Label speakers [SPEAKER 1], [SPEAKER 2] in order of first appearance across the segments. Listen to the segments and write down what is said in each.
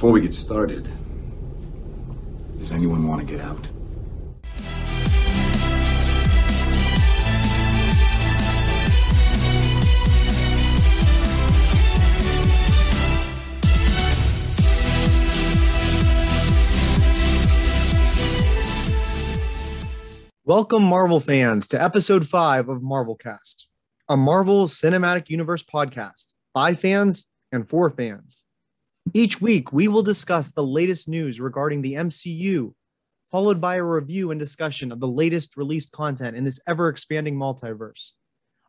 [SPEAKER 1] Before we get started, does anyone want to get out?
[SPEAKER 2] Welcome, Marvel fans, to episode five of Marvelcast, a Marvel Cinematic Universe podcast by fans and for fans. Each week, we will discuss the latest news regarding the MCU, followed by a review and discussion of the latest released content in this ever expanding multiverse.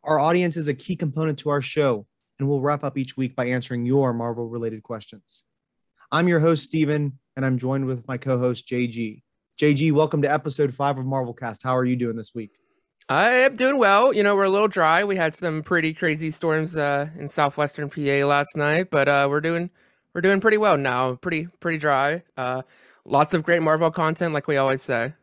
[SPEAKER 2] Our audience is a key component to our show, and we'll wrap up each week by answering your Marvel related questions. I'm your host, Steven, and I'm joined with my co host, JG. JG, welcome to episode five of Marvelcast. How are you doing this week?
[SPEAKER 3] I am doing well. You know, we're a little dry. We had some pretty crazy storms uh, in southwestern PA last night, but uh, we're doing we're doing pretty well now. Pretty pretty dry. Uh, lots of great Marvel content, like we always say.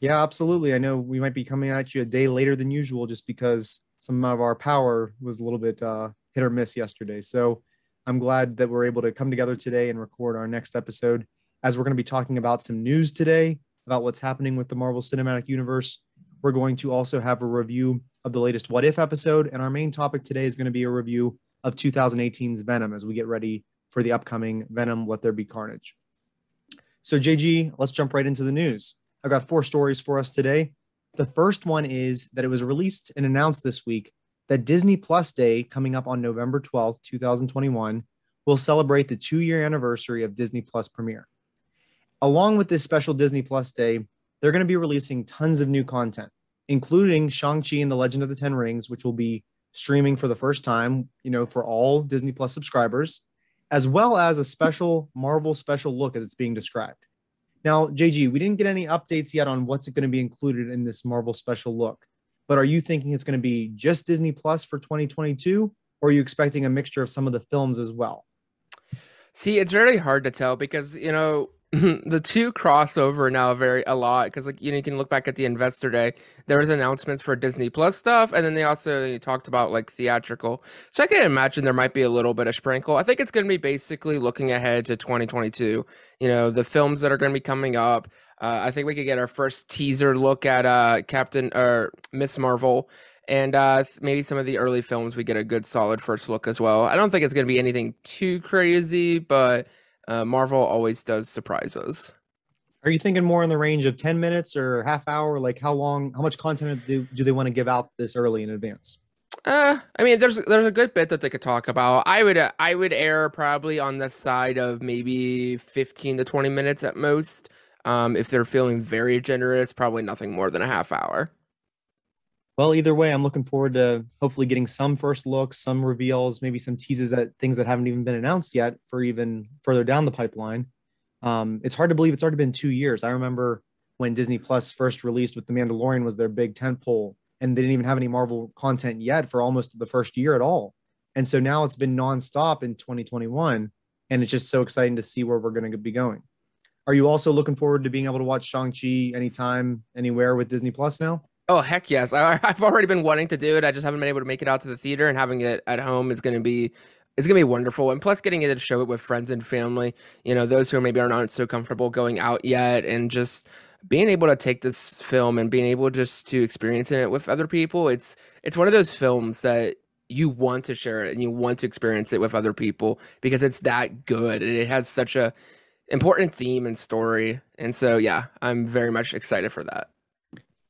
[SPEAKER 2] Yeah, absolutely. I know we might be coming at you a day later than usual, just because some of our power was a little bit uh, hit or miss yesterday. So I'm glad that we're able to come together today and record our next episode as we're going to be talking about some news today about what's happening with the Marvel Cinematic Universe. We're going to also have a review of the latest What If episode. And our main topic today is going to be a review of 2018's Venom as we get ready for the upcoming Venom Let There Be Carnage. So, JG, let's jump right into the news. I've got four stories for us today. The first one is that it was released and announced this week that Disney Plus Day, coming up on November 12th, 2021, will celebrate the two year anniversary of Disney Plus premiere along with this special Disney Plus day, they're going to be releasing tons of new content, including Shang-Chi and the Legend of the Ten Rings, which will be streaming for the first time, you know, for all Disney Plus subscribers, as well as a special Marvel special look as it's being described. Now, JG, we didn't get any updates yet on what's going to be included in this Marvel special look, but are you thinking it's going to be just Disney Plus for 2022, or are you expecting a mixture of some of the films as well?
[SPEAKER 3] See, it's very hard to tell because, you know, the two crossover now very a lot because like you know you can look back at the investor day there was announcements for disney plus stuff and then they also talked about like theatrical. So i can imagine there might be a little bit of sprinkle. I think it's going to be basically looking ahead to 2022 you know the films that are going to be coming up. Uh, i think we could get our first teaser look at uh captain or miss marvel and uh, maybe some of the early films we get a good solid first look as well. I don't think it's going to be anything too crazy but uh, Marvel always does surprise us.
[SPEAKER 2] Are you thinking more in the range of 10 minutes or half hour? Like how long, how much content do, do they want to give out this early in advance?
[SPEAKER 3] Uh, I mean, there's there's a good bit that they could talk about. I would uh, I would err probably on the side of maybe 15 to 20 minutes at most. Um, if they're feeling very generous, probably nothing more than a half hour.
[SPEAKER 2] Well, either way, I'm looking forward to hopefully getting some first looks, some reveals, maybe some teases at things that haven't even been announced yet for even further down the pipeline. Um, it's hard to believe it's already been two years. I remember when Disney Plus first released with The Mandalorian was their big tentpole, and they didn't even have any Marvel content yet for almost the first year at all. And so now it's been nonstop in 2021, and it's just so exciting to see where we're going to be going. Are you also looking forward to being able to watch Shang-Chi anytime, anywhere with Disney Plus now?
[SPEAKER 3] Oh heck yes! I, have already been wanting to do it. I just haven't been able to make it out to the theater, and having it at home is going to be it's gonna be wonderful. And plus, getting it to show it with friends and family. You know, those who maybe are not so comfortable going out yet, and just being able to take this film and being able just to experience it with other people. It's it's one of those films that you want to share it and you want to experience it with other people because it's that good and it has such a important theme and story. And so, yeah, I'm very much excited for that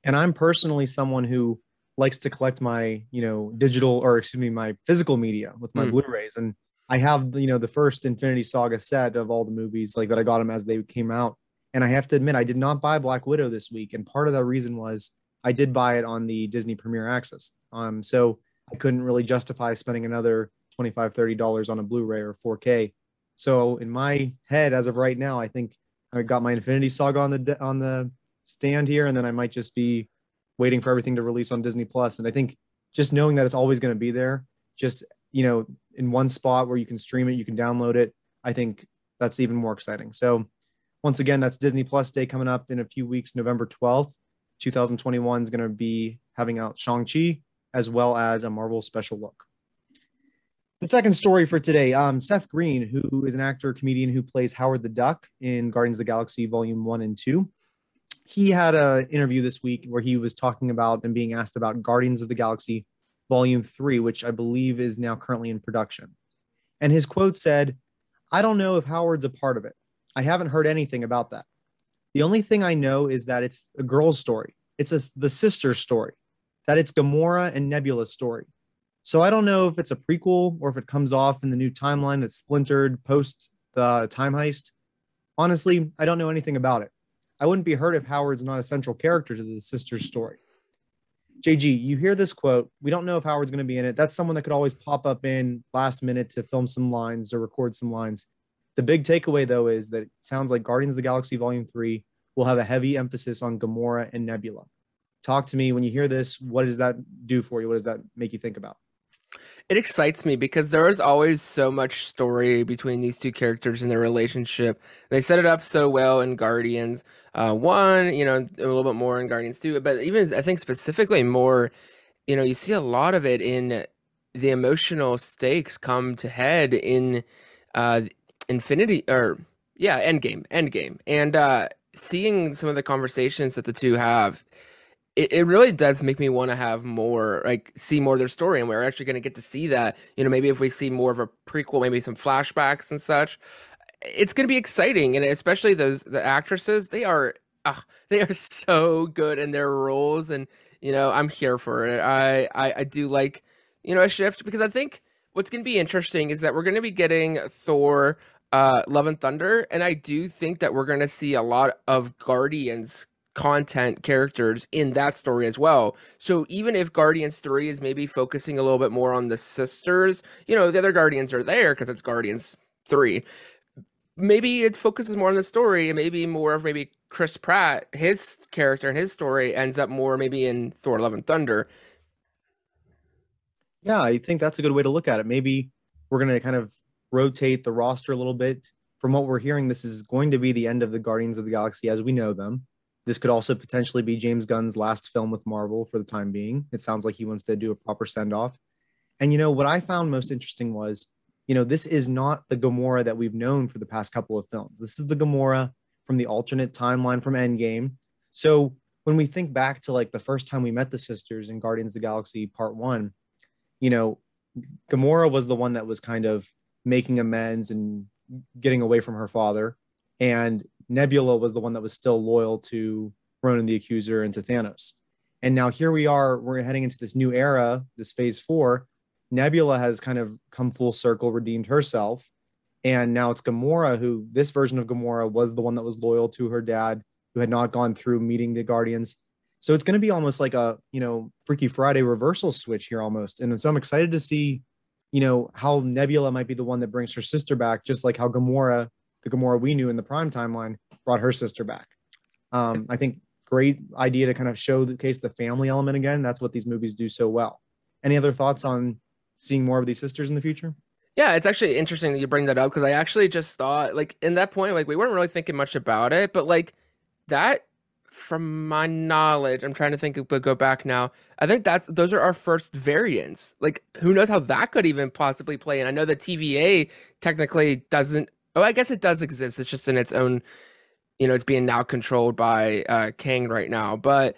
[SPEAKER 2] and i'm personally someone who likes to collect my you know digital or excuse me my physical media with my mm. blu-rays. And i have you know the first infinity saga set of all the movies like that i got them as they came out. And i have to admit i did not buy black widow this week. And part of that reason was i did buy it on the disney premier access. Um so i couldn't really justify spending another 25 30 dollars on a blu-ray or 4k so in my head as of right now i think i got my infinity saga on the on the stand here and then I might just be waiting for everything to release on Disney Plus. And I think just knowing that it's always going to be there, just you know, in one spot where you can stream it, you can download it. I think that's even more exciting. So once again, that's Disney Plus Day coming up in a few weeks, November 12th. 2021 is going to be having out Shang-Chi as well as a Marvel special look. The second story for today, um, Seth Green, who is an actor comedian who plays Howard the Duck in Guardians of the Galaxy Volume One and Two. He had an interview this week where he was talking about and being asked about Guardians of the Galaxy Volume Three, which I believe is now currently in production. And his quote said, "I don't know if Howard's a part of it. I haven't heard anything about that. The only thing I know is that it's a girl's story. It's a, the sister story. That it's Gamora and Nebula's story." So I don't know if it's a prequel or if it comes off in the new timeline that's splintered post the time heist. Honestly, I don't know anything about it. I wouldn't be hurt if Howard's not a central character to the sister's story. JG, you hear this quote. We don't know if Howard's going to be in it. That's someone that could always pop up in last minute to film some lines or record some lines. The big takeaway, though, is that it sounds like Guardians of the Galaxy Volume 3 will have a heavy emphasis on Gamora and Nebula. Talk to me when you hear this. What does that do for you? What does that make you think about?
[SPEAKER 3] It excites me because there is always so much story between these two characters and their relationship. They set it up so well in Guardians uh, One, you know, a little bit more in Guardians Two, but even I think specifically more, you know, you see a lot of it in the emotional stakes come to head in uh, Infinity or yeah, Endgame, Endgame, and uh, seeing some of the conversations that the two have it, it really does make me want to have more like see more of their story and we're actually going to get to see that you know maybe if we see more of a prequel maybe some flashbacks and such it's going to be exciting and especially those the actresses they are uh, they are so good in their roles and you know i'm here for it. I, I i do like you know a shift because i think what's going to be interesting is that we're going to be getting thor uh love and thunder and i do think that we're going to see a lot of guardians content characters in that story as well. So even if Guardians 3 is maybe focusing a little bit more on the sisters, you know, the other Guardians are there because it's Guardians 3. Maybe it focuses more on the story and maybe more of maybe Chris Pratt, his character and his story ends up more maybe in Thor Love and Thunder.
[SPEAKER 2] Yeah, I think that's a good way to look at it. Maybe we're going to kind of rotate the roster a little bit. From what we're hearing, this is going to be the end of the Guardians of the Galaxy as we know them. This could also potentially be James Gunn's last film with Marvel for the time being. It sounds like he wants to do a proper send off. And you know what I found most interesting was, you know, this is not the Gamora that we've known for the past couple of films. This is the Gamora from the alternate timeline from Endgame. So when we think back to like the first time we met the sisters in Guardians of the Galaxy Part One, you know, Gamora was the one that was kind of making amends and getting away from her father. And Nebula was the one that was still loyal to Ronan the Accuser and to Thanos. And now here we are, we're heading into this new era, this phase four. Nebula has kind of come full circle, redeemed herself. And now it's Gamora, who this version of Gamora was the one that was loyal to her dad, who had not gone through meeting the Guardians. So it's going to be almost like a, you know, Freaky Friday reversal switch here almost. And so I'm excited to see, you know, how Nebula might be the one that brings her sister back, just like how Gamora the Gamora we knew in the prime timeline brought her sister back. Um, I think great idea to kind of show the case the family element again. That's what these movies do so well. Any other thoughts on seeing more of these sisters in the future?
[SPEAKER 3] Yeah, it's actually interesting that you bring that up because I actually just thought like in that point, like we weren't really thinking much about it, but like that from my knowledge, I'm trying to think but go back now. I think that's those are our first variants. Like who knows how that could even possibly play. And I know the TVA technically doesn't Oh, I guess it does exist. It's just in its own, you know, it's being now controlled by uh Kang right now. But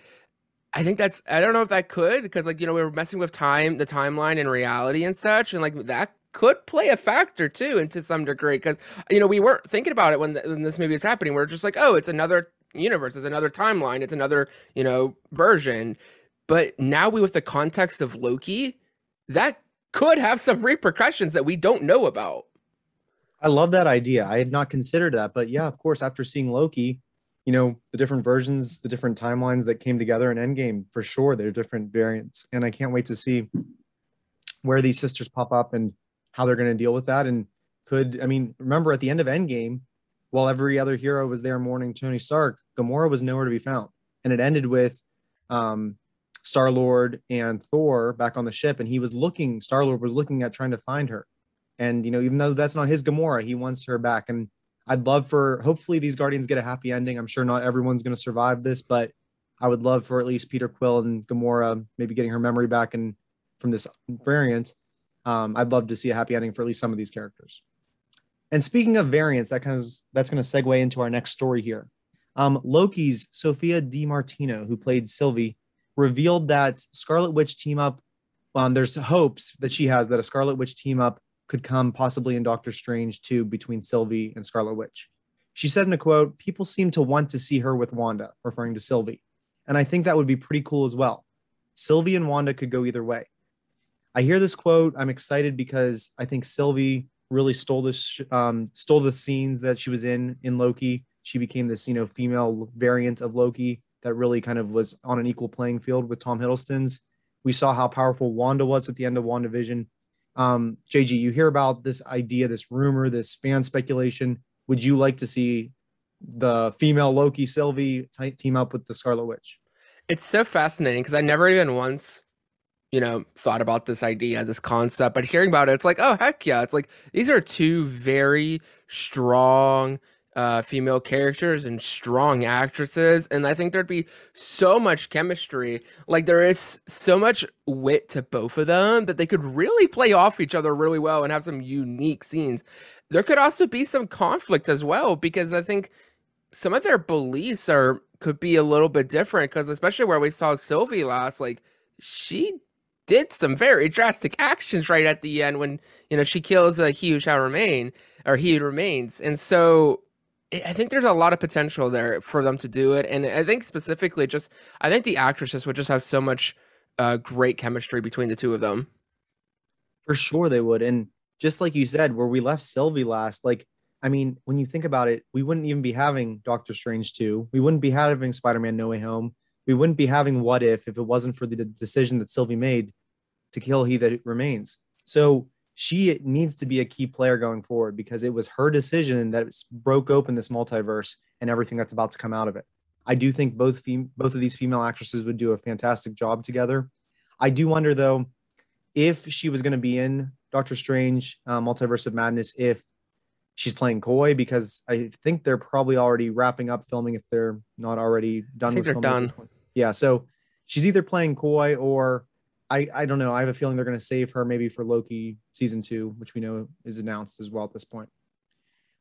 [SPEAKER 3] I think that's I don't know if that could because like you know we were messing with time, the timeline and reality and such, and like that could play a factor too, and to some degree because you know we weren't thinking about it when, the, when this movie was happening. We are just like, oh, it's another universe, it's another timeline, it's another you know version. But now we with the context of Loki, that could have some repercussions that we don't know about.
[SPEAKER 2] I love that idea. I had not considered that, but yeah, of course, after seeing Loki, you know, the different versions, the different timelines that came together in Endgame, for sure, they're different variants. And I can't wait to see where these sisters pop up and how they're going to deal with that. And could, I mean, remember at the end of Endgame, while every other hero was there mourning Tony Stark, Gamora was nowhere to be found. And it ended with um, Star Lord and Thor back on the ship, and he was looking, Star Lord was looking at trying to find her. And you know, even though that's not his Gamora, he wants her back. And I'd love for hopefully these Guardians get a happy ending. I'm sure not everyone's going to survive this, but I would love for at least Peter Quill and Gamora maybe getting her memory back and from this variant. um, I'd love to see a happy ending for at least some of these characters. And speaking of variants, that kind of that's going to segue into our next story here. Um, Loki's Sophia Di Martino, who played Sylvie, revealed that Scarlet Witch team up. Um, there's hopes that she has that a Scarlet Witch team up could come possibly in Doctor Strange 2 between Sylvie and Scarlet Witch. She said in a quote, People seem to want to see her with Wanda, referring to Sylvie. And I think that would be pretty cool as well. Sylvie and Wanda could go either way. I hear this quote. I'm excited because I think Sylvie really stole this, um, stole the scenes that she was in in Loki. She became this, you know, female variant of Loki that really kind of was on an equal playing field with Tom Hiddleston's. We saw how powerful Wanda was at the end of WandaVision. Um, JG, you hear about this idea, this rumor, this fan speculation. Would you like to see the female Loki Sylvie team up with the Scarlet Witch?
[SPEAKER 3] It's so fascinating because I never even once, you know, thought about this idea, this concept, but hearing about it, it's like, oh, heck yeah. It's like these are two very strong, uh, female characters and strong actresses. And I think there'd be so much chemistry. Like there is so much wit to both of them that they could really play off each other really well and have some unique scenes. There could also be some conflict as well because I think some of their beliefs are could be a little bit different because especially where we saw Sylvie last, like she did some very drastic actions right at the end when you know she kills a huge shall remain or he remains and so I think there's a lot of potential there for them to do it, and I think specifically, just I think the actresses would just have so much uh, great chemistry between the two of them.
[SPEAKER 2] For sure, they would, and just like you said, where we left Sylvie last, like I mean, when you think about it, we wouldn't even be having Doctor Strange two, we wouldn't be having Spider Man No Way Home, we wouldn't be having What If if it wasn't for the decision that Sylvie made to kill He That Remains. So she needs to be a key player going forward because it was her decision that broke open this multiverse and everything that's about to come out of it. I do think both fem- both of these female actresses would do a fantastic job together. I do wonder though if she was going to be in Doctor Strange uh, Multiverse of Madness if she's playing coy because I think they're probably already wrapping up filming if they're not already done.
[SPEAKER 3] I think they're done.
[SPEAKER 2] Yeah, so she's either playing coy or I, I don't know. I have a feeling they're going to save her maybe for Loki season two, which we know is announced as well at this point.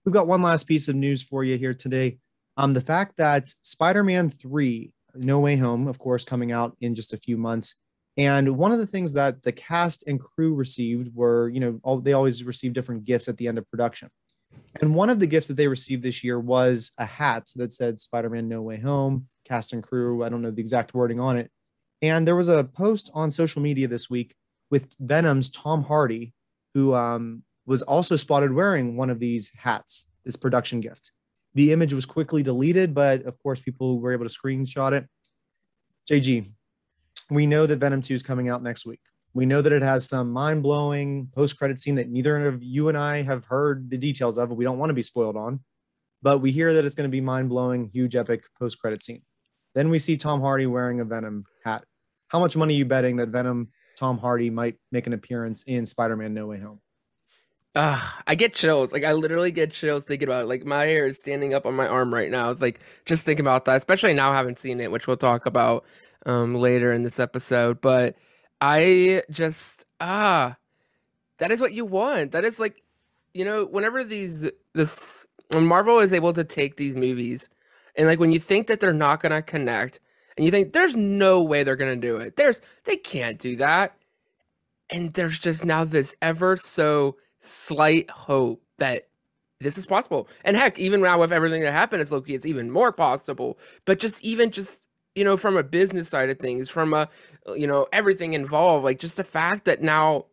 [SPEAKER 2] We've got one last piece of news for you here today. Um, the fact that Spider Man 3, No Way Home, of course, coming out in just a few months. And one of the things that the cast and crew received were, you know, all, they always receive different gifts at the end of production. And one of the gifts that they received this year was a hat that said Spider Man No Way Home, cast and crew. I don't know the exact wording on it, and there was a post on social media this week with Venom's Tom Hardy, who um, was also spotted wearing one of these hats, this production gift. The image was quickly deleted, but of course, people were able to screenshot it. JG, we know that Venom 2 is coming out next week. We know that it has some mind blowing post credit scene that neither of you and I have heard the details of, we don't want to be spoiled on. But we hear that it's going to be mind blowing, huge, epic post credit scene. Then we see Tom Hardy wearing a Venom hat how much money are you betting that Venom Tom Hardy might make an appearance in Spider-Man No Way Home?
[SPEAKER 3] Uh, I get chills. Like I literally get chills thinking about it. Like my hair is standing up on my arm right now. Like just thinking about that, especially now I haven't seen it, which we'll talk about um later in this episode. But I just ah that is what you want. That is like you know, whenever these this when Marvel is able to take these movies and like when you think that they're not gonna connect and you think there's no way they're going to do it. There's they can't do that. And there's just now this ever so slight hope that this is possible. And heck, even now with everything that happened as Loki, it's even more possible. But just even just you know, from a business side of things, from a you know everything involved, like just the fact that now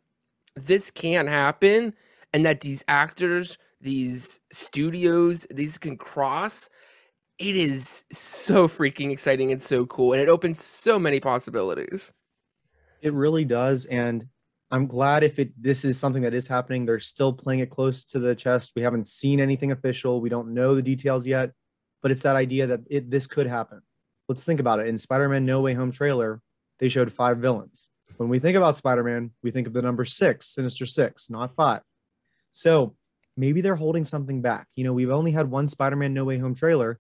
[SPEAKER 3] this can happen, and that these actors, these studios, these can cross it is so freaking exciting and so cool and it opens so many possibilities.
[SPEAKER 2] It really does and i'm glad if it this is something that is happening. They're still playing it close to the chest. We haven't seen anything official. We don't know the details yet but it's that idea that it this could happen. Let's think about it. In spider-man no way home trailer they showed five villains. When we think about spider-man we think of the number six sinister six not five. So maybe they're holding something back. You know we've only had one spider-man no way home trailer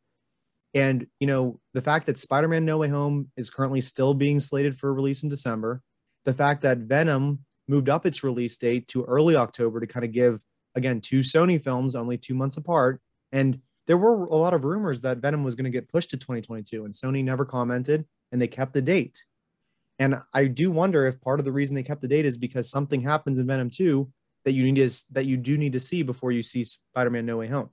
[SPEAKER 2] and, you know, the fact that Spider Man No Way Home is currently still being slated for release in December, the fact that Venom moved up its release date to early October to kind of give again two Sony films only two months apart. And there were a lot of rumors that Venom was going to get pushed to 2022, and Sony never commented, and they kept the date. And I do wonder if part of the reason they kept the date is because something happens in Venom 2 that you need to that you do need to see before you see Spider-Man No Way Home.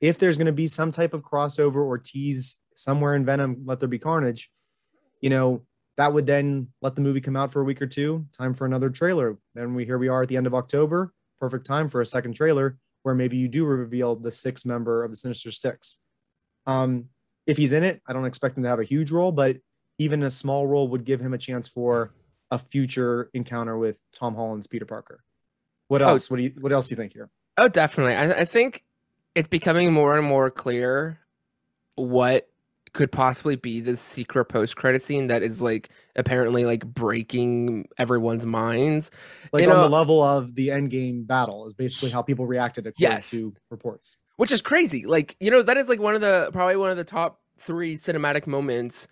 [SPEAKER 2] If there's going to be some type of crossover or tease somewhere in Venom, Let There Be Carnage, you know, that would then let the movie come out for a week or two. Time for another trailer. Then we here we are at the end of October. Perfect time for a second trailer where maybe you do reveal the sixth member of the Sinister Six. Um, if he's in it, I don't expect him to have a huge role, but even a small role would give him a chance for a future encounter with Tom Holland's Peter Parker. What
[SPEAKER 3] Oh.
[SPEAKER 2] else? What do you what else do you think here?
[SPEAKER 3] Oh, definitely. I, I think it's becoming more and more clear what could possibly be this secret post credit scene that is like apparently like breaking everyone's minds.
[SPEAKER 2] Like
[SPEAKER 3] You
[SPEAKER 2] on
[SPEAKER 3] know-
[SPEAKER 2] the level of the end game battle is basically how people reacted according
[SPEAKER 3] Yes.
[SPEAKER 2] to reports.
[SPEAKER 3] which is crazy. Like, you know, that is like one of the probably one of the top three cinematic moments.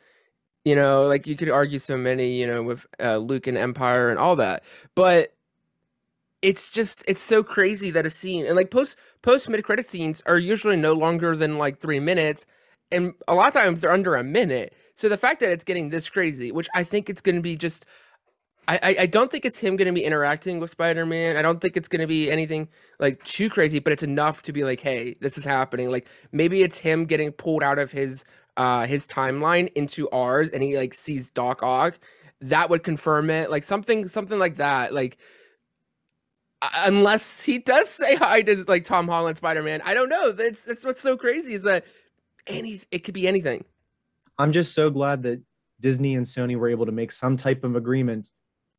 [SPEAKER 3] You know, like you could argue so many, you know, with uh, Luke and Empire and all that, but it's just it's so crazy that a scene and like post post mid credit scenes are usually no longer than like three minutes, and a lot of times they're under a minute. So the fact that it's getting this crazy, which I think it's going to be just. I, I- I don't think it's him going to be interacting with Spider-Man. I don't think it's going to be anything like too crazy, but it's enough to be like, hey, this is happening. Like maybe it's him getting pulled out of his uh his timeline into ours, and he like sees Doc Ock. That would confirm it. Like something something like that. Like unless he does say hi to like Tom Holland Spider-Man, I don't know. That's that's what's so crazy is that any it could be anything.
[SPEAKER 2] I'm just so glad that Disney and Sony were able to make some type of agreement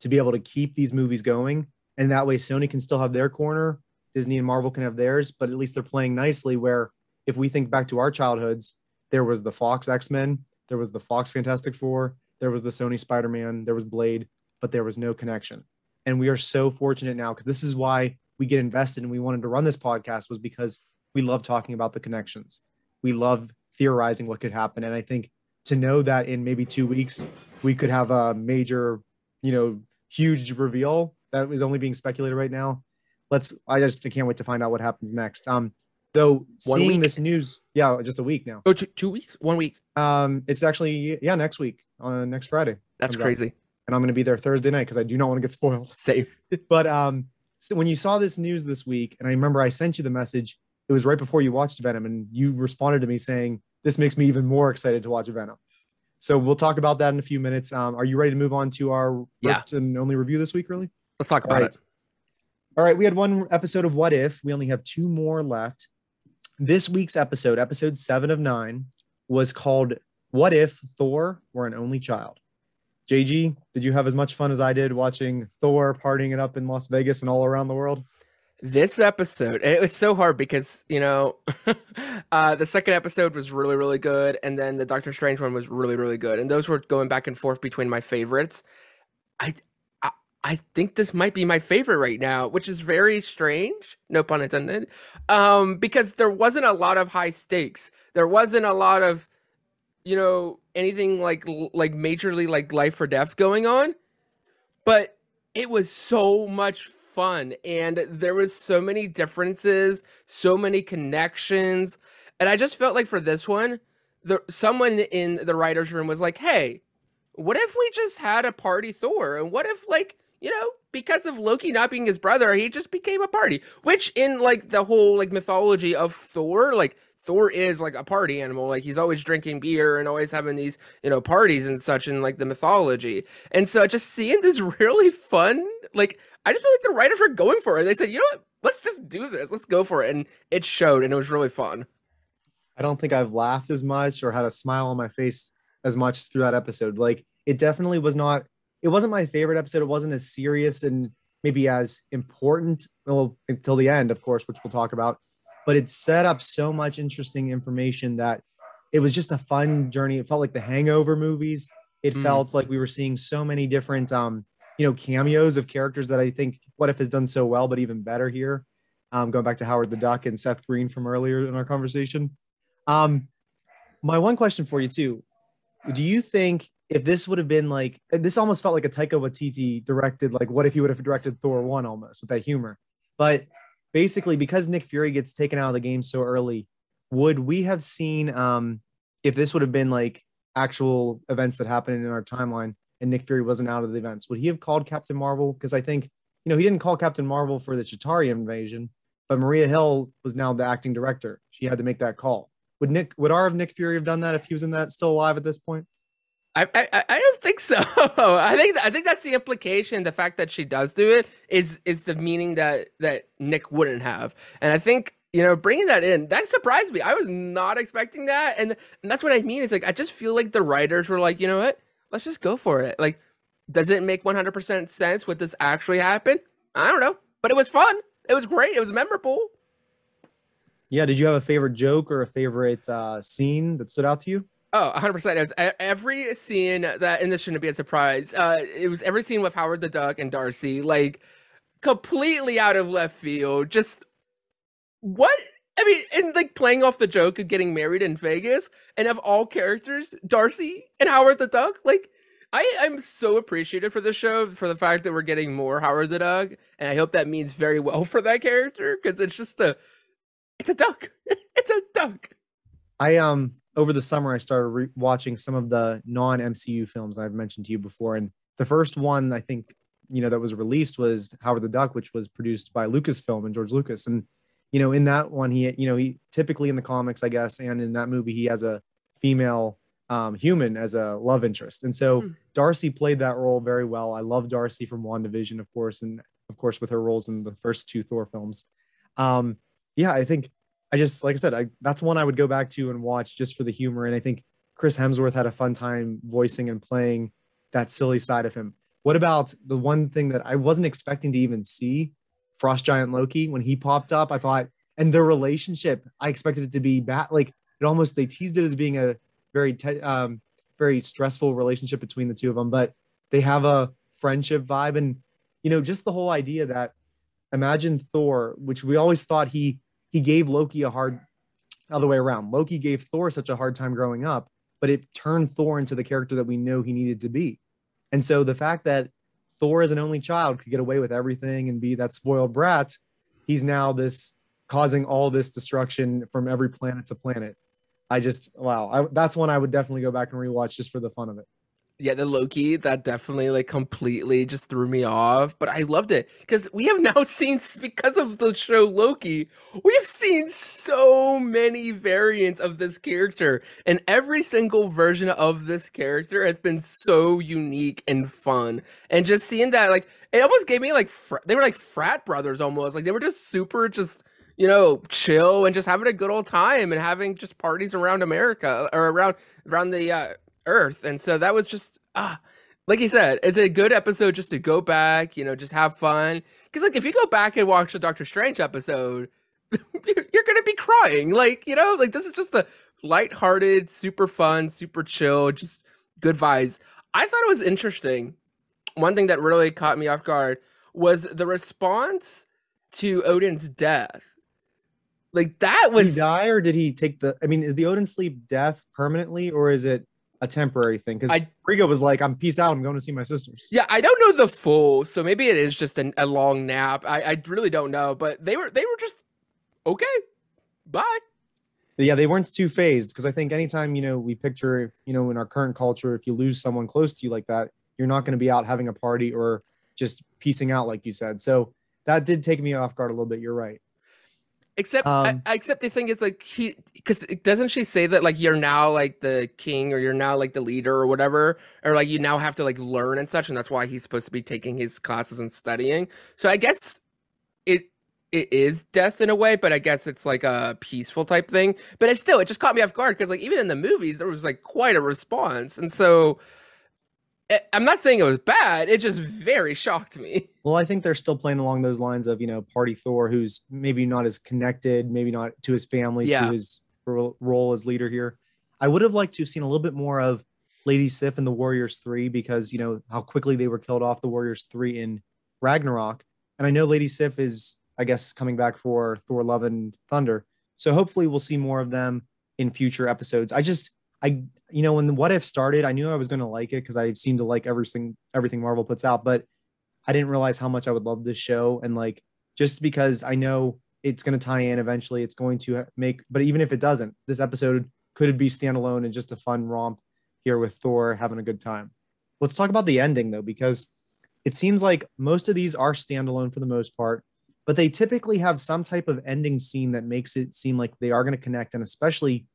[SPEAKER 2] to be able to keep these movies going. And that way Sony can still have their corner, Disney and Marvel can have theirs, but at least they're playing nicely. Where if we think back to our childhoods, there was the Fox X Men, there was the Fox Fantastic Four, there was the Sony Spider Man, there was Blade, but there was no connection. And we are so fortunate now because this is why we get invested and we wanted to run this podcast was because we love talking about the connections. We love theorizing what could happen. And I think to know that in maybe two weeks we could have a major, you know, huge reveal that is only being speculated right now. Let's. I just can't wait to find out what happens next. Um, though
[SPEAKER 3] One
[SPEAKER 2] seeing
[SPEAKER 3] week?
[SPEAKER 2] this news, yeah, just a week now.
[SPEAKER 3] Oh, two, two weeks, one week.
[SPEAKER 2] Um, it's actually yeah next week on next Friday,
[SPEAKER 3] That's
[SPEAKER 2] crazy. out. And I'm going to be there Thursday night because I do not want to get spoiled.
[SPEAKER 3] Same.
[SPEAKER 2] But um, so when you saw this news this week, and I remember I sent you the message. It was right before you watched Venom, and you responded to me saying, "This makes me even more excited to watch Venom." So we'll talk about that in a few minutes. Um, are you ready to move on to our
[SPEAKER 3] Yeah.
[SPEAKER 2] and only review this week? Really?
[SPEAKER 3] Let's talk about
[SPEAKER 2] right.
[SPEAKER 3] it.
[SPEAKER 2] All right. We had one episode of What If. We only have two more left. This week's episode, episode seven of nine, was called What If Thor Were an Only Child? JG, did you have as much fun as I did watching Thor partying it up in Las Vegas and all around the world?
[SPEAKER 3] This episode, it was so hard because you know, uh, the second episode was really, really good, and then the Doctor Strange one was really, really good, and those were going back and forth between my favorites. I, I, I think this might be my favorite right now, which is very strange. No pun intended. Um, because there wasn't a lot of high stakes. There wasn't a lot of, you know, anything like like majorly like life or death going on, but it was so much fun and there was so many differences so many connections and i just felt like for this one the someone in the writers room was like hey what if we just had a party thor? And what if like you know because of loki not being his brother he just became a party? Which in like the whole like mythology of thor like thor is like a party animal like he's always drinking beer and always having these you know parties and such in like the mythology and so just seeing this really fun, like I just feel like the writers were going for it. They said, you know what, let's just do this. Let's go for it. And it showed and it was really fun.
[SPEAKER 2] I don't think I've laughed as much or had a smile on my face as much through that episode. Like it definitely was not, it wasn't my favorite episode. It wasn't as serious and maybe as important well, until the end, of course, which we'll talk about. But it set up so much interesting information that it was just a fun journey. It felt like the hangover movies. It
[SPEAKER 3] Mm.
[SPEAKER 2] felt like we were seeing so many different um, you know, cameos of characters that I think What If has done so well, but even better here. Um, going back to Howard the Duck and Seth Green from earlier in our conversation. Um, my one question for you too: Do you think if this would have been like this almost felt like a Taika Waititi directed like what if you would have directed Thor 1 almost with that humor. But basically because Nick Fury gets taken out of the game so early, would we have seen um if this would have been like actual events that happened in our timeline and Nick Fury wasn't out of the events, would he have called Captain Marvel? Because I think, you know, he didn't call Captain Marvel for the Chitauri invasion, but Maria Hill was now the acting director. She had to make that call. Would Nick would our of Nick Fury have done that if he was in that still alive at this point?
[SPEAKER 3] I, I I don't think so. I think I think that's the implication. The fact that she does do it is is the meaning that that Nick wouldn't have. And I think you know bringing that in that surprised me. I was not expecting that, and, and that's what I mean. It's like I just feel like the writers were like, you know what, let's just go for it. Like, does it make one hundred percent sense? Would this actually happen? I don't know, but it was fun. It was great. It was memorable.
[SPEAKER 2] Yeah. Did you have a favorite joke or a favorite uh, scene that stood out to you?
[SPEAKER 3] Oh, 100%. It was every scene that, and this shouldn't be a surprise. Uh, it was every scene with Howard the Duck and Darcy, like completely out of left field. Just what? I mean, and like playing off the joke of getting married in Vegas, and of all characters, Darcy and Howard the Duck, like I I'm so appreciative for the show for the fact that we're getting more Howard the Duck, and I hope that means very well for that character because it's just a it's a duck. it's a duck.
[SPEAKER 2] I um over the summer I started re- watching some of the non MCU films I've mentioned to you before, and the first one I think you know that was released was Howard the Duck, which was produced by Lucasfilm and George Lucas, and you know in that one he you know he typically in the comics I guess and in that movie he has a female um, human as a love interest. And so mm. Darcy played that role very well. I love Darcy from WandaVision, of course, and of course with her roles in the first two Thor films. Um, yeah, I think I just like I said, I, that's one I would go back to and watch just for the humor. And I think Chris Hemsworth had a fun time voicing and playing that silly side of him. What about the one thing that I wasn't expecting to even see, Frost Giant Loki, when he popped up? I thought, and their relationship, I expected it to be bad. Like it almost they teased it as being a very te- um, very stressful relationship between the two of them, but they have a friendship vibe, and you know, just the whole idea that imagine Thor, which we always thought he he gave Loki a hard other way around. Loki gave Thor such a hard time growing up, but it turned Thor into the character that we know he needed to be. And so the fact that Thor as an only child could get away with everything and be that spoiled brat, he's now this causing all this destruction from every planet to planet. I just wow, I, that's one I would definitely go back and rewatch just for the fun of it.
[SPEAKER 3] Yeah, the Loki that definitely like completely just threw me off, but I loved it because we have now seen because of the show Loki, we have seen so many variants of this character, and every single version of this character has been so unique and fun. And just seeing that, like, it almost gave me like fr- they were like frat brothers almost, like they were just super just you know, chill and just having a good old time and having just parties around America or around around the uh, Earth. And so that was just ah, like you said, it's a good episode just to go back, you know, just have fun. Because like if you go back and watch the Doctor Strange episode, you're gonna be crying. Like you know, like this is just a light-hearted, super fun, super chill, just good vibes. I thought it was interesting. One thing that really caught me off guard was the response to Odin's death like that was
[SPEAKER 2] did he die or did he take the? I mean, is the Odin sleep death permanently or is it a temporary thing? Because Frigga was like, "I'm peace out. I'm going to see my sisters."
[SPEAKER 3] Yeah, I don't know the full, so maybe it is just an, a long nap. I, I really don't know, but they were they were just okay. Bye.
[SPEAKER 2] Yeah, they weren't too fazed because I think anytime you know we picture you know in our current culture, if you lose someone close to you like that, you're not going to be out having a party or just piecing out like you said. So that did take me off guard a little bit. You're right.
[SPEAKER 3] Except, um, I, except the thing is like he, because doesn't she say that like you're now like the king or you're now like the leader or whatever, or like you now have to like learn and such, and that's why he's supposed to be taking his classes and studying. So I guess it it is death in a way, but I guess it's like a peaceful type thing. But it still, it just caught me off guard because like even in the movies there was like quite a response, and so I'm not saying it was bad. It just very shocked me.
[SPEAKER 2] Well, I think they're still playing along those lines of you know Party Thor, who's maybe not as connected, maybe not to his family, yeah. to his role as leader here. I would have liked to have seen a little bit more of Lady Sif and the Warriors Three because you know how quickly they were killed off the Warriors Three in Ragnarok, and I know Lady Sif is I guess coming back for Thor: Love and Thunder, so hopefully we'll see more of them in future episodes. I just I you know when the what if started, I knew I was going to like it because I seem to like everything everything Marvel puts out, but I didn't realize how much I would love this show and like just because I know it's going to tie in eventually, it's going to make. But even if it doesn't, this episode could be standalone and just a fun romp here with Thor having a good time. Let's talk about the ending though, because it seems like most of these are standalone for the most part, but they typically have some type of ending scene that makes it seem like they are going to connect. And especially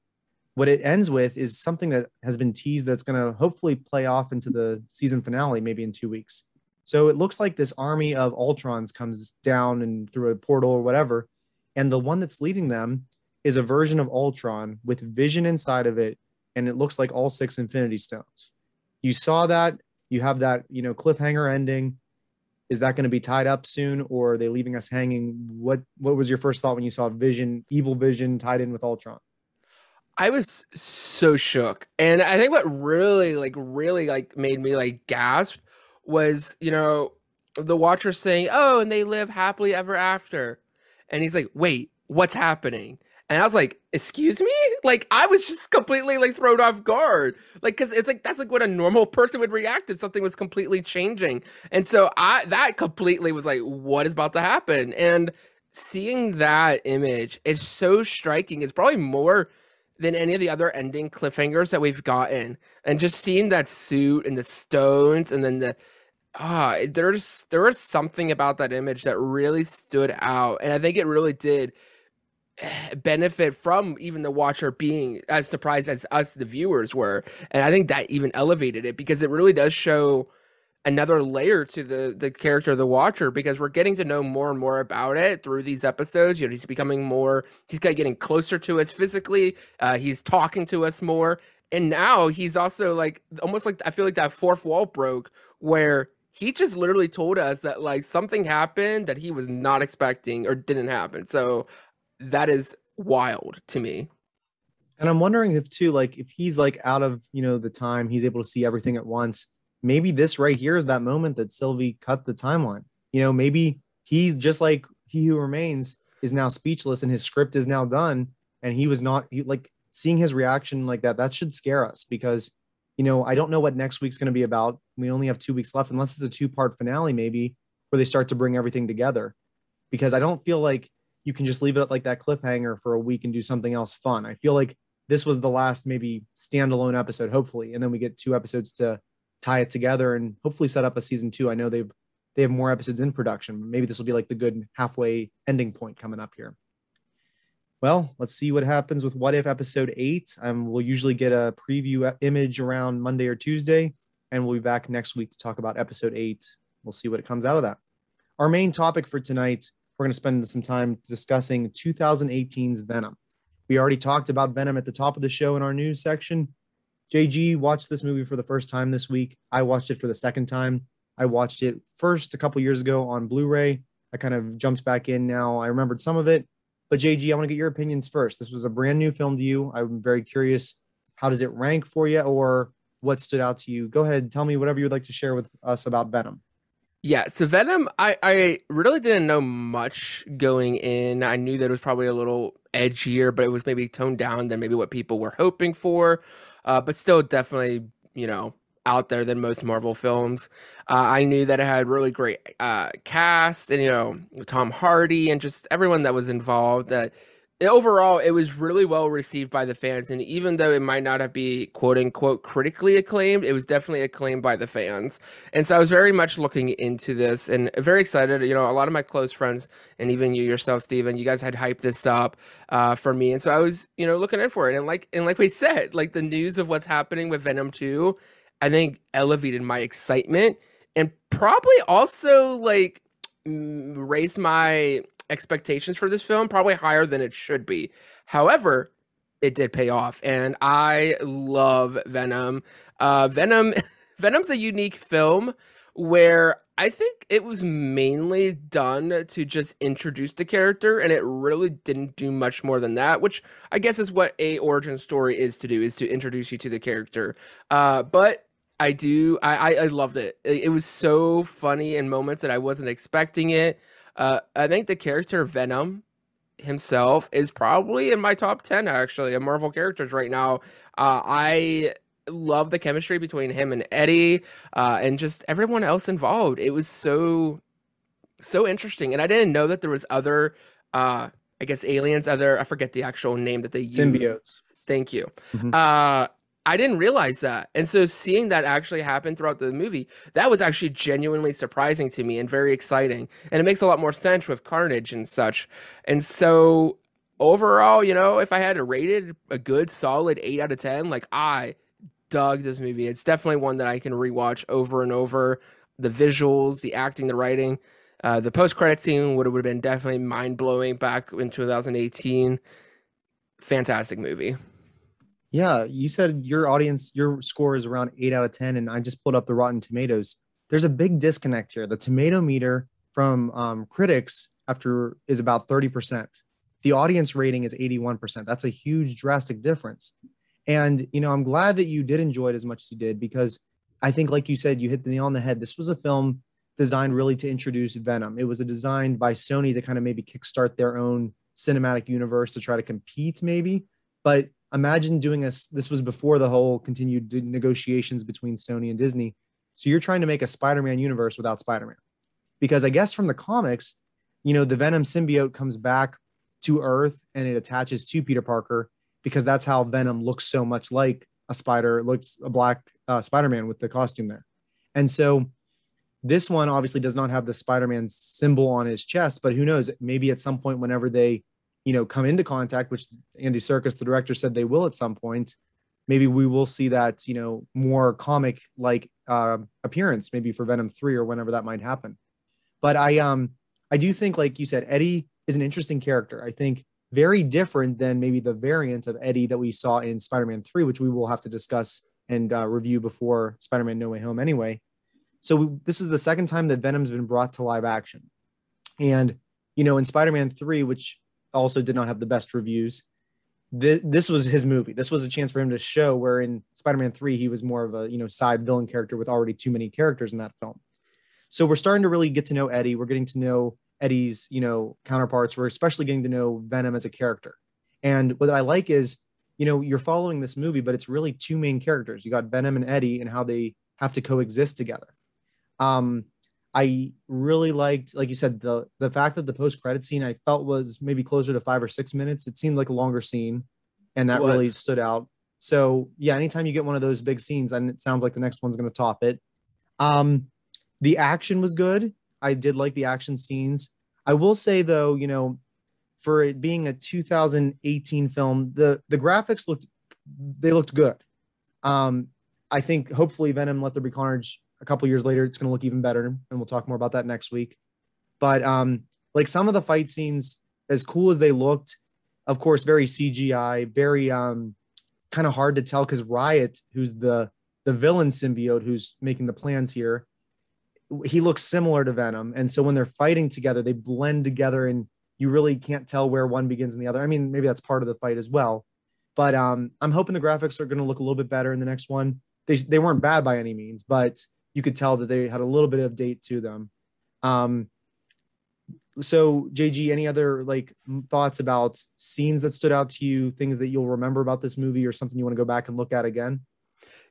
[SPEAKER 2] what it ends with is something that has been teased that's going to hopefully play off into the season finale, maybe in two weeks. So it looks like this army of Ultrons comes down and through a portal or whatever. And the one that's leading them is a version of Ultron with vision inside of it. And it looks like all six Infinity Stones. You saw that you have that you know cliffhanger ending is that going to be tied up soon or are they leaving us hanging what what was your first thought when you saw vision evil vision tied in with ultron
[SPEAKER 3] I was so shook. And I think what really like really like made me like gasp was, you know, the watcher saying, "Oh, and they live happily ever after." And he's like, "Wait, what's happening?" And I was like, excuse me? Like, I was just completely like thrown off guard. Like, cause it's like, that's like what a normal person would react if something was completely changing. And so I, that completely was like, what is about to happen? And seeing that image is so striking. It's probably more than any of the other ending cliffhangers that we've gotten. And just seeing that suit and the stones and then the, ah, there's, there was something about that image that really stood out. And I think it really did benefit from even the watcher being as surprised as us the viewers were and i think that even elevated it because it really does show another layer to the the character of the watcher because we're getting to know more and more about it through these episodes you know he's becoming more he's getting closer to us physically uh, he's talking to us more and now he's also like almost like i feel like that fourth wall broke where he just literally told us that like something happened that he was not expecting or didn't happen so that is wild to me.
[SPEAKER 2] And I'm wondering if too, like if he's like out of you know the time, he's able to see everything at once. Maybe this right here is that moment that Sylvie cut the timeline. You know, maybe he's just like he who remains is now speechless and his script is now done, and he was not he, like seeing his reaction like that. That should scare us because you know I don't know what next week's going to be about. We only have two weeks left, unless it's a two part finale, maybe where they start to bring everything together. Because I don't feel like you can just leave it up like that cliffhanger for a week and do something else fun. I feel like this was the last maybe standalone episode, hopefully, and then we get two episodes to tie it together and hopefully set up a season two. I know they've they have more episodes in production. Maybe this will be like the good halfway ending point coming up here. Well, let's see what happens with What If episode eight. Um, we'll usually get a preview image around Monday or Tuesday, and we'll be back next week to talk about episode eight. We'll see what comes out of that. Our main topic for tonight we're going to spend some time discussing 2018's Venom. We already talked about Venom at the top of the show in our news section. JG watched this movie for the first time this week. I watched it for the second time. I watched it first a couple years ago on Blu-ray. I kind of jumped back in now. I remembered some of it. But JG, I want to get your opinions first. This was a brand new film to you. I'm very curious. How does it rank for you or what stood out to you? Go ahead, tell me whatever you would like to share with us about Venom.
[SPEAKER 3] Yeah, so Venom, I, I really didn't know much going in. I knew that it was probably a little edgier, but it was maybe toned down than maybe what people were hoping for. Uh, but still, definitely, you know, out there than most Marvel films. Uh, I knew that it had really great uh, cast and, you know, Tom Hardy and just everyone that was involved. That overall, it was really well received by the fans. And even though it might not have be quote unquote critically acclaimed, it was definitely acclaimed by the fans. And so I was very much looking into this and very excited. You know, a lot of my close friends and even you yourself, Stephen, you guys had hyped this up uh, for me. And so I was, you know, looking in for it. And like, and like we said, like the news of what's happening with Venom 2, I think elevated my excitement and probably also like raised my expectations for this film probably higher than it should be. However, it did pay off, and I love Venom. Uh, Venom, Venom's a unique film where I think it was mainly done to just introduce the character, and it really didn't do much more than that. Which I guess is what a origin story is to do: is to introduce you to the character. Uh, but I do, I, I, loved it. It was so funny in moments that I wasn't expecting it. Uh, I think the character Venom, himself is probably in my top 10 actually of Marvel characters right now. Uh, I love the chemistry between him and Eddie uh, and just everyone else involved. It was so so interesting and I didn't know that there was other uh, I guess aliens other I forget the actual name that they use.
[SPEAKER 2] Symbiotes.
[SPEAKER 3] Thank you.
[SPEAKER 2] Mhm.
[SPEAKER 3] Uh I didn't realize that. And so seeing that actually happen throughout the movie, that was actually genuinely surprising to me and very exciting. And it makes a lot more sense with Carnage and such. And so overall, you know, if I had to rate it a good solid 8 out of 10, like I dug this movie. It's definitely one that I can rewatch over and over. The visuals, the acting, the writing, uh, the post credit scene would have been definitely mind blowing back in 2018. Fantastic movie.
[SPEAKER 2] Yeah, you said your audience, your score is around eight out of 10, and I just pulled up the Rotten Tomatoes. There's a big disconnect here. The tomato meter from um, critics after is about 30%. The audience rating is 81%. That's a huge, drastic difference. And, you know, I'm glad that you did enjoy it as much as you did because I think, like you said, you hit the nail on the head. This was a film designed really to introduce Venom. It was designed by Sony to kind of maybe kickstart their own cinematic universe to try to compete, maybe. But imagine doing this. This was before the whole continued negotiations between Sony and Disney. So you're trying to make a Spider-Man universe without Spider-Man, because I guess from the comics, you know, the Venom symbiote comes back to Earth and it attaches to Peter Parker because that's how Venom looks so much like a spider, looks a black uh, Spider-Man with the costume there, and so this one obviously does not have the Spider-Man symbol on his chest, but who knows? Maybe at some point, whenever they you know come into contact which Andy Serkis the director said they will at some point maybe we will see that you know more comic like uh, appearance maybe for venom 3 or whenever that might happen. But i um i do think like you said eddie is an interesting character. I think very different than maybe the variant of eddie that we saw in spider-man 3 which we will have to discuss and uh, review before spider-man no way home anyway. So we, this is the second time that venom's been brought to live action. And you know in spider-man 3 which also did not have the best reviews. This, this was his movie. This was a chance for him to show where in Spider-Man 3 he was more of a, you know, side villain character with already too many characters in that film. So we're starting to really get to know Eddie. We're getting to know Eddie's, you know, counterparts. We're especially getting to know Venom as a character. And what I like is, you know, you're following this movie, but it's really two main characters. You got Venom and Eddie and how they have to coexist together. Um, I really liked, like you said, the the fact that the post credit scene I felt was maybe closer to five or six minutes. It seemed like a longer scene, and that really stood out. So yeah, anytime you get one of those big scenes, and it sounds like the next one's going to top it. Um, the action was good. I did like the action scenes. I will say though, you know, for it being a 2018 film, the the graphics looked they looked good. Um, I think hopefully Venom Let There Be Carnage a couple years later, it's going to look even better, and we'll talk more about that next week. But um, like some of the fight scenes, as cool as they looked, of course, very CGI, very um, kind of hard to tell because Riot, who's the the villain symbiote who's making the plans here, he looks similar to Venom, and so when they're fighting together, they blend together, and you really can't tell where one begins and the other. I mean, maybe that's part of the fight as well. But um, I'm hoping the graphics are going to look a little bit better in the next one. They, they weren't bad by any means, but you could tell that they had a little bit of date to them. Um, so JG, any other like thoughts about scenes that stood out to you, things that you'll remember about this movie, or something you want to go back and look at again?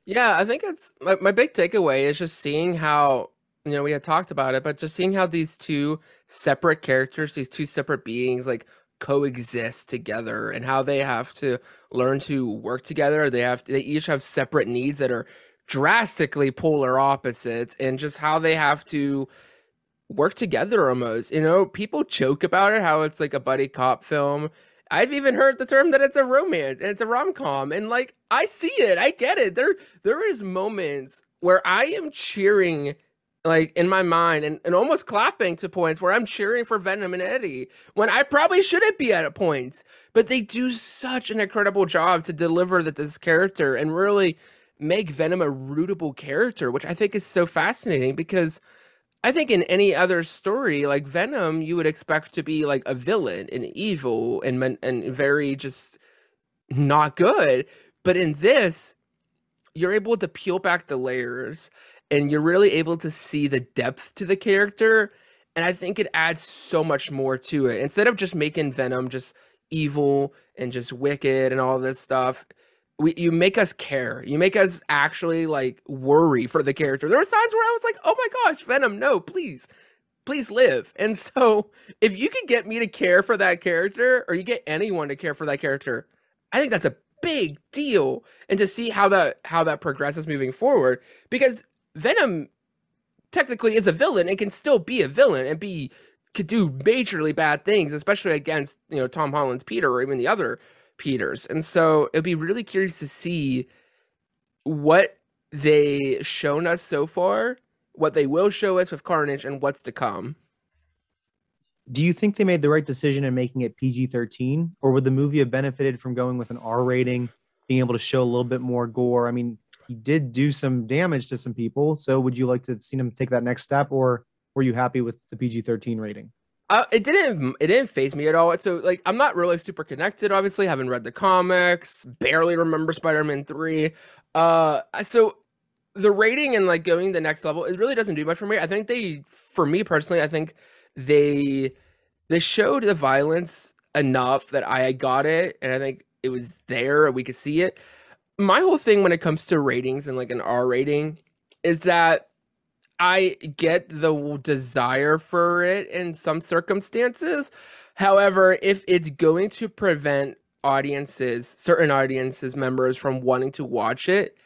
[SPEAKER 3] Yeah, I think it's my, my big takeaway is just seeing how you know we had talked about it, but just seeing how these two separate characters, these two separate beings, like coexist together and how they have to learn to work together. They have they each have separate needs that are drastically polar opposites and just how they have to work together almost. You know, people joke about it, how it's like a buddy cop film. I've even heard the term that it's a romance and it's a rom com. And like I see it, I get it. There there is moments where I am cheering like in my mind and, and almost clapping to points where I'm cheering for Venom and Eddie when I probably shouldn't be at a point. But they do such an incredible job to deliver that this character and really make Venom a rootable character, which I think is so fascinating because I think in any other story, like Venom, you would expect to be like a villain and evil and and very just not good. But in this, you're able to peel back the layers and you're really able to see the depth to the character and I think it adds so much more to it. Instead of just making Venom just evil and just wicked and all this stuff, we you make us care. You make us actually like worry for the character. There was times where I was like, "Oh my gosh, Venom, no, please." Please live. And so, if you can get me to care for that character or you get anyone to care for that character, I think that's a big deal. And to see how that how that progresses moving forward because Venom technically is a villain and can still be a villain and be could do majorly bad things, especially against you know Tom Holland's Peter or even the other Peters. And so it'd be really curious to see what they shown us so far, what they will show us with Carnage, and what's to come.
[SPEAKER 2] Do you think they made the right decision in making it PG 13, or would the movie have benefited from going with an R rating, being able to show a little bit more gore? I mean, he did do some damage to some people. So would you like to have seen him take that next step, or were you happy with the PG 13 rating?
[SPEAKER 3] Uh, it didn't it didn't faze me at all. So like I'm not really super connected. Obviously, haven't read the comics. Barely remember Spider-Man three. Uh, so the rating and like going the next level, it really doesn't do much for me. I think they, for me personally, I think they they showed the violence enough that I got it, and I think it was there. We could see it. My whole thing when it comes to ratings and like an R rating is that I get the desire for it in some circumstances. However, if it's going to prevent audiences, certain audiences members from wanting to watch it,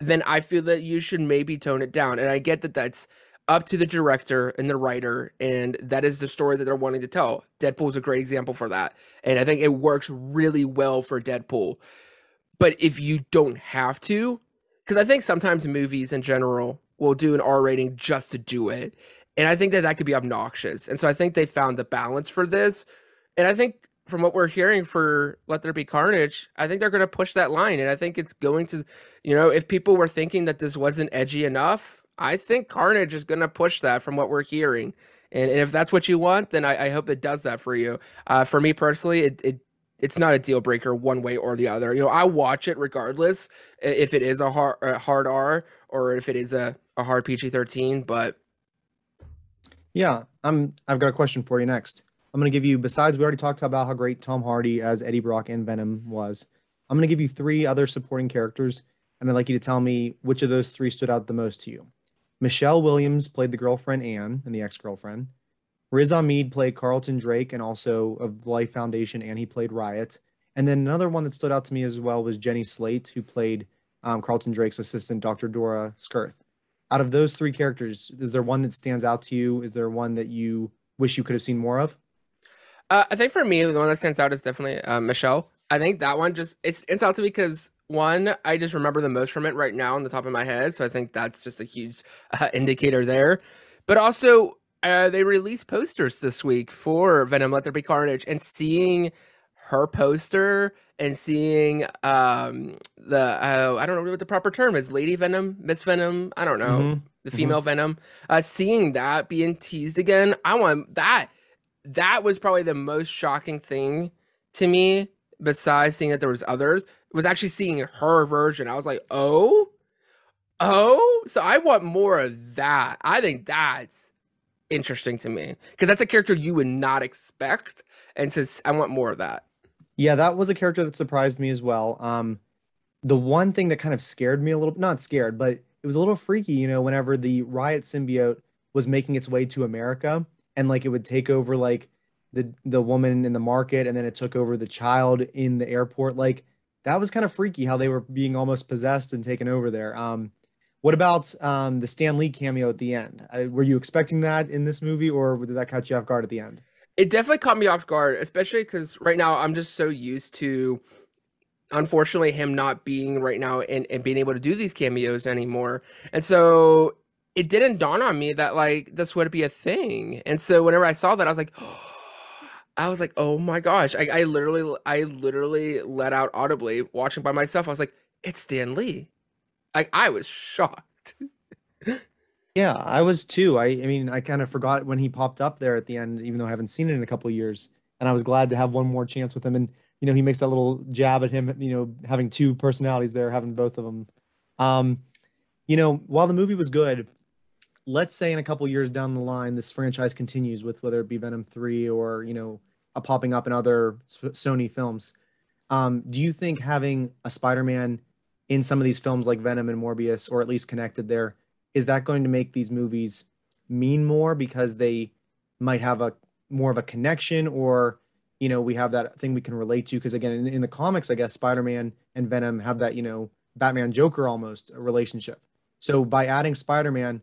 [SPEAKER 3] then I feel that you should maybe tone it down. And I get that that's up to the director and the writer, and that is the story that they're wanting to tell. Deadpool is a great example for that. And I think it works really well for Deadpool. But if you don't have to, because I think sometimes movies in general will do an R rating just to do it. And I think that that could be obnoxious. And so I think they found the balance for this. And I think from what we're hearing for Let There Be Carnage, I think they're going to push that line. And I think it's going to, you know, if people were thinking that this wasn't edgy enough, I think Carnage is going to push that from what we're hearing. And, and if that's what you want, then I, I hope it does that for you. Uh, for me personally, it, it it's not a deal breaker one way or the other. You know, I watch it regardless if it is a hard, a hard R or if it is a, a hard PG thirteen. But
[SPEAKER 2] yeah, I'm. I've got a question for you next. I'm going to give you. Besides, we already talked about how great Tom Hardy as Eddie Brock and Venom was. I'm going to give you three other supporting characters, and I'd like you to tell me which of those three stood out the most to you. Michelle Williams played the girlfriend Anne and the ex-girlfriend. Riz Ahmed played Carlton Drake and also of Life Foundation, and he played Riot. And then another one that stood out to me as well was Jenny Slate, who played um, Carlton Drake's assistant, Dr. Dora Skirth. Out of those three characters, is there one that stands out to you? Is there one that you wish you could have seen more of?
[SPEAKER 3] Uh, I think for me, the one that stands out is definitely uh, Michelle. I think that one just it stands out to me because one, I just remember the most from it right now on the top of my head, so I think that's just a huge uh, indicator there. But also, uh, they released posters this week for Venom Let There Be Carnage, and seeing her poster and seeing um the uh, I don't know what the proper term is, Lady Venom, Miss Venom, I don't know, mm-hmm. the mm-hmm. female mm-hmm. Venom, uh, seeing that being teased again, I want that. That was probably the most shocking thing to me, besides seeing that there was others, was actually seeing her version. I was like, oh, oh, so I want more of that. I think that's interesting to me because that's a character you would not expect, and so I want more of that.
[SPEAKER 2] Yeah, that was a character that surprised me as well. Um, the one thing that kind of scared me a little, not scared, but it was a little freaky, you know, whenever the riot symbiote was making its way to America and like it would take over like the the woman in the market and then it took over the child in the airport. Like that was kind of freaky how they were being almost possessed and taken over there. Um, what about um, the Stan Lee cameo at the end? I, were you expecting that in this movie, or did that catch you off guard at the end?
[SPEAKER 3] It definitely caught me off guard, especially because right now I'm just so used to, unfortunately, him not being right now and, and being able to do these cameos anymore. And so it didn't dawn on me that like this would be a thing. And so whenever I saw that, I was like, oh, I was like, oh my gosh! I, I literally, I literally let out audibly watching by myself. I was like, it's Stan Lee. Like I was shocked.
[SPEAKER 2] yeah, I was too. I, I mean, I kind of forgot when he popped up there at the end, even though I haven't seen it in a couple years. And I was glad to have one more chance with him. And you know, he makes that little jab at him. You know, having two personalities there, having both of them. Um, you know, while the movie was good, let's say in a couple years down the line, this franchise continues with whether it be Venom 3 or, you know, a popping up in other Sony films. Um, do you think having a Spider-Man in some of these films like Venom and Morbius, or at least connected there, is that going to make these movies mean more because they might have a more of a connection or you know we have that thing we can relate to? Because again in, in, the comics i guess spider-man and venom have that you know batman joker almost relationship. So by adding spider-man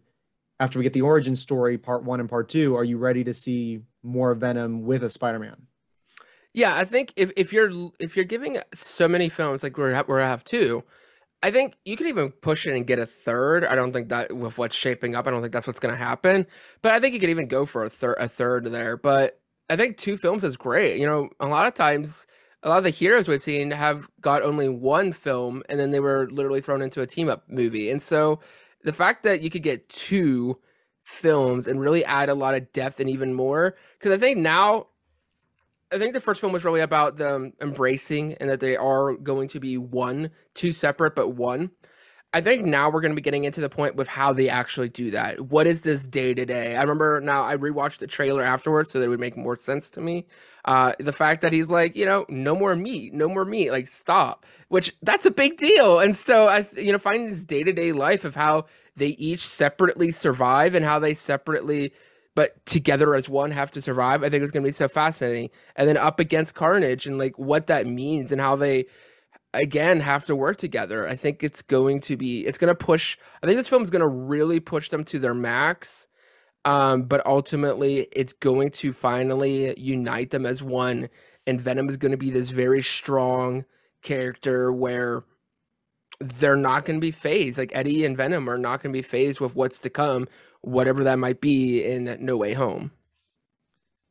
[SPEAKER 2] after we get the origin story part one and part two are you ready to see more venom with a spider-man?
[SPEAKER 3] Yeah i think if, if you're if you're giving so many films like we're, we're have two I think you could even push it and get a third. I don't think that with what's shaping up, I don't think that's what's going to happen. But I think you could even go for a third, a third there. But I think two films is great. You know, a lot of times, a lot of the heroes we've seen have got only one film, and then they were literally thrown into a team up movie. And so, the fact that you could get two films and really add a lot of depth and even more, because I think now I think the first film was really about them embracing and that they are going to be one, two separate, but one. I think now we're going to be getting into the point with how they actually do that. What is this day to day? I remember now I rewatched the trailer afterwards so that it would make more sense to me. Uh, the fact that he's like, you know, no more meat, no more meat, like stop, which that's a big deal. And so I, you know, finding this day to day life of how they each separately survive and how they separately but together as one have to survive. I think it's going to be so fascinating. And then up against Carnage and like what that means and how they again have to work together. I think it's going to be it's going to push I think this film is going to really push them to their max. Um, but ultimately it's going to finally unite them as one and Venom is going to be this very strong character where they're not going to be fazed. Like Eddie and Venom are not going to be fazed with what's to come whatever that might be in No Way Home.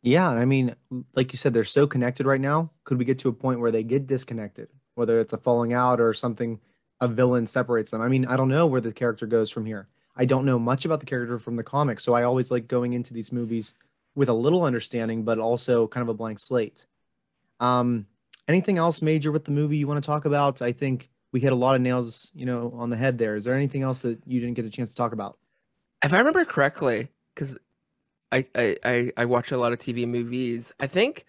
[SPEAKER 2] Yeah, I mean, like you said, they're so connected right now. Could we get to a point where they get disconnected, whether it's a falling out or something, a villain separates them? I mean, I don't know where the character goes from here. I don't know much about the character from the comics, so I always like going into these movies with a little understanding, but also kind of a blank slate. Um, anything else major with the movie you want to talk about? I think we hit a lot of nails, you know, on the head there. Is there anything else that you didn't get a chance to talk about?
[SPEAKER 3] If I remember correctly, because I, I, I I watch a lot of TV movies, I think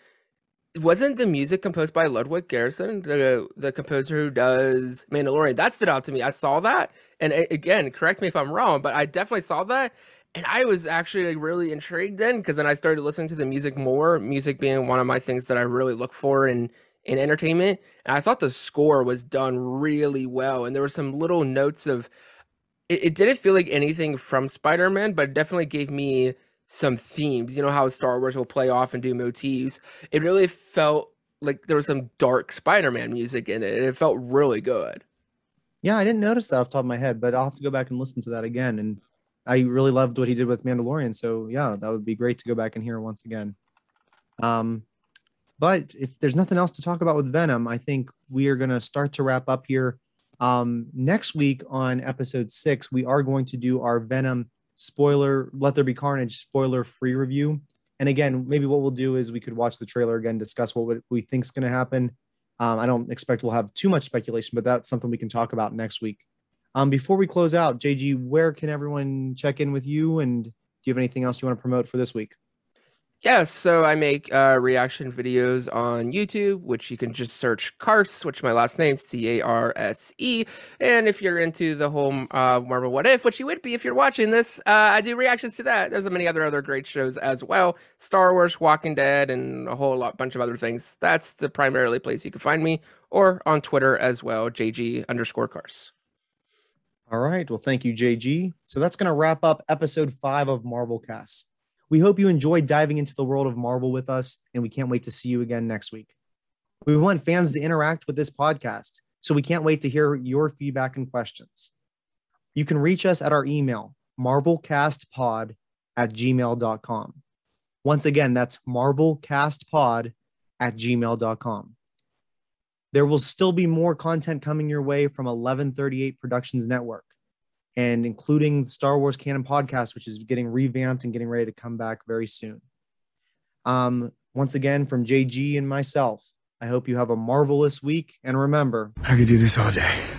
[SPEAKER 3] wasn't the music composed by Ludwig Göransson, the the composer who does Mandalorian? That stood out to me. I saw that, and again, correct me if I'm wrong, but I definitely saw that, and I was actually like, really intrigued then because then I started listening to the music more. Music being one of my things that I really look for in in entertainment, and I thought the score was done really well, and there were some little notes of it, it didn't feel like anything from Spider-Man, but it definitely gave me some themes. You know how Star Wars will play off and do motifs. It really felt like there was some dark Spider-Man music in it, and it felt really good.
[SPEAKER 2] Yeah, I didn't notice that off the top of my head, but I'll have to go back and listen to that again. And I really loved what he did with Mandalorian. So yeah, that would be great to go back and hear once again. Um, but if there's nothing else to talk about with Venom, I think we are going to start to wrap up here. Um, next week on episode six, we are going to do our Venom spoiler, Let There Be Carnage spoiler free review. And again, maybe what we'll do is we could watch the trailer again, discuss what we think is going to happen. Um, I don't expect we'll have too much speculation, but that's something we can talk about next week. Um, before we close out, JG, where can everyone check in with you? And do you have anything else you want to promote for this week?
[SPEAKER 3] Yes, so I make uh, reaction videos on YouTube, which you can just search Carse, which my last name C A R S E. And if you're into the whole uh, Marvel What If, which you would be if you're watching this, uh, I do reactions to that. There's many other other great shows as well, Star Wars, Walking Dead, and a whole lot bunch of other things. That's the primarily place you can find me, or on Twitter as well, JG underscore Carse.
[SPEAKER 2] All right. Well, thank you, JG. So that's going to wrap up episode five of Marvel Cast. We hope you enjoyed diving into the world of Marvel with us, and we can't wait to see you again next week. We want fans to interact with this podcast, so we can't wait to hear your feedback and questions. You can reach us at our email, marvelcastpod at gmail.com. Once again, that's marvelcastpod at gmail.com. There will still be more content coming your way from 1138 Productions Network and including the Star Wars Canon podcast, which is getting revamped and getting ready to come back very soon. Um, once again, from JG and myself, I hope you have a marvelous week. And remember,
[SPEAKER 1] I could do this all day.